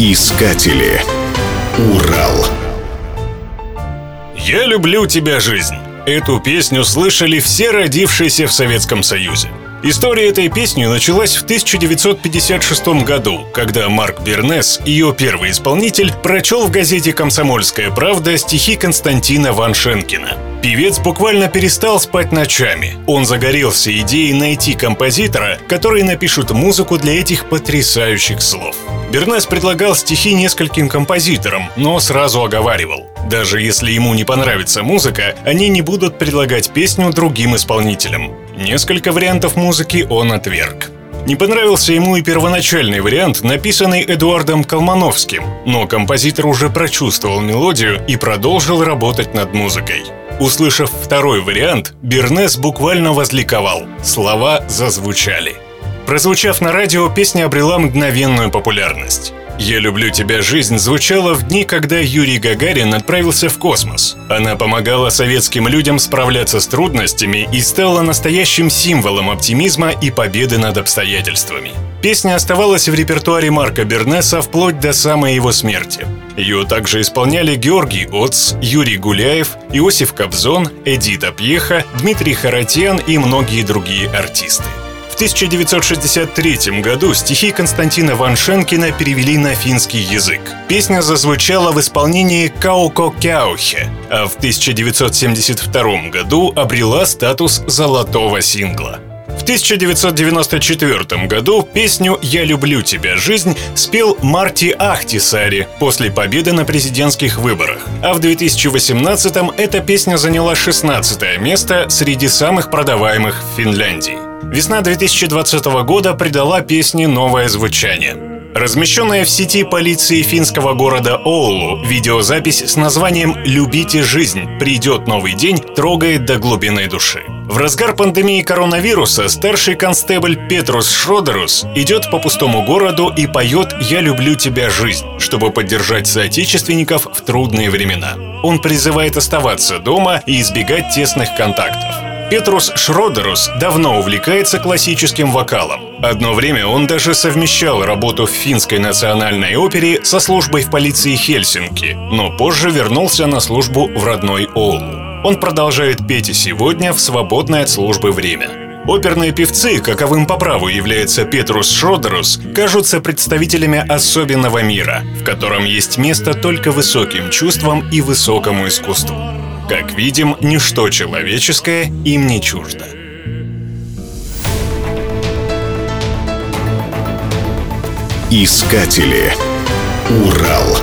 Искатели. Урал. «Я люблю тебя, жизнь». Эту песню слышали все родившиеся в Советском Союзе. История этой песни началась в 1956 году, когда Марк Бернес, ее первый исполнитель, прочел в газете «Комсомольская правда» стихи Константина Ваншенкина. Певец буквально перестал спать ночами. Он загорелся идеей найти композитора, который напишет музыку для этих потрясающих слов. Бернес предлагал стихи нескольким композиторам, но сразу оговаривал. Даже если ему не понравится музыка, они не будут предлагать песню другим исполнителям. Несколько вариантов музыки он отверг. Не понравился ему и первоначальный вариант, написанный Эдуардом Колмановским, но композитор уже прочувствовал мелодию и продолжил работать над музыкой. Услышав второй вариант, Бернес буквально возликовал. Слова зазвучали. Прозвучав на радио, песня обрела мгновенную популярность. «Я люблю тебя, жизнь» звучала в дни, когда Юрий Гагарин отправился в космос. Она помогала советским людям справляться с трудностями и стала настоящим символом оптимизма и победы над обстоятельствами. Песня оставалась в репертуаре Марка Бернеса вплоть до самой его смерти. Ее также исполняли Георгий Оц, Юрий Гуляев, Иосиф Кобзон, Эдита Пьеха, Дмитрий Харатьян и многие другие артисты. 1963 году стихи Константина Ваншенкина перевели на финский язык. Песня зазвучала в исполнении Кауко Кяухе, а в 1972 году обрела статус золотого сингла. В 1994 году песню «Я люблю тебя, жизнь» спел Марти Ахтисари после победы на президентских выборах. А в 2018 эта песня заняла 16 место среди самых продаваемых в Финляндии. Весна 2020 года придала песне новое звучание. Размещенная в сети полиции финского города Оулу видеозапись с названием «Любите жизнь. Придет новый день» трогает до глубины души. В разгар пандемии коронавируса старший констебль Петрус Шродерус идет по пустому городу и поет «Я люблю тебя, жизнь», чтобы поддержать соотечественников в трудные времена. Он призывает оставаться дома и избегать тесных контактов. Петрус Шродерус давно увлекается классическим вокалом. Одно время он даже совмещал работу в финской национальной опере со службой в полиции Хельсинки, но позже вернулся на службу в родной Оулу. Он продолжает петь и сегодня в свободное от службы время. Оперные певцы, каковым по праву является Петрус Шродерус, кажутся представителями особенного мира, в котором есть место только высоким чувствам и высокому искусству. Как видим, ничто человеческое им не чуждо. Искатели. Урал.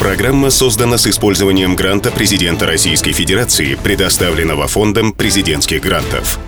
Программа создана с использованием гранта президента Российской Федерации, предоставленного Фондом президентских грантов.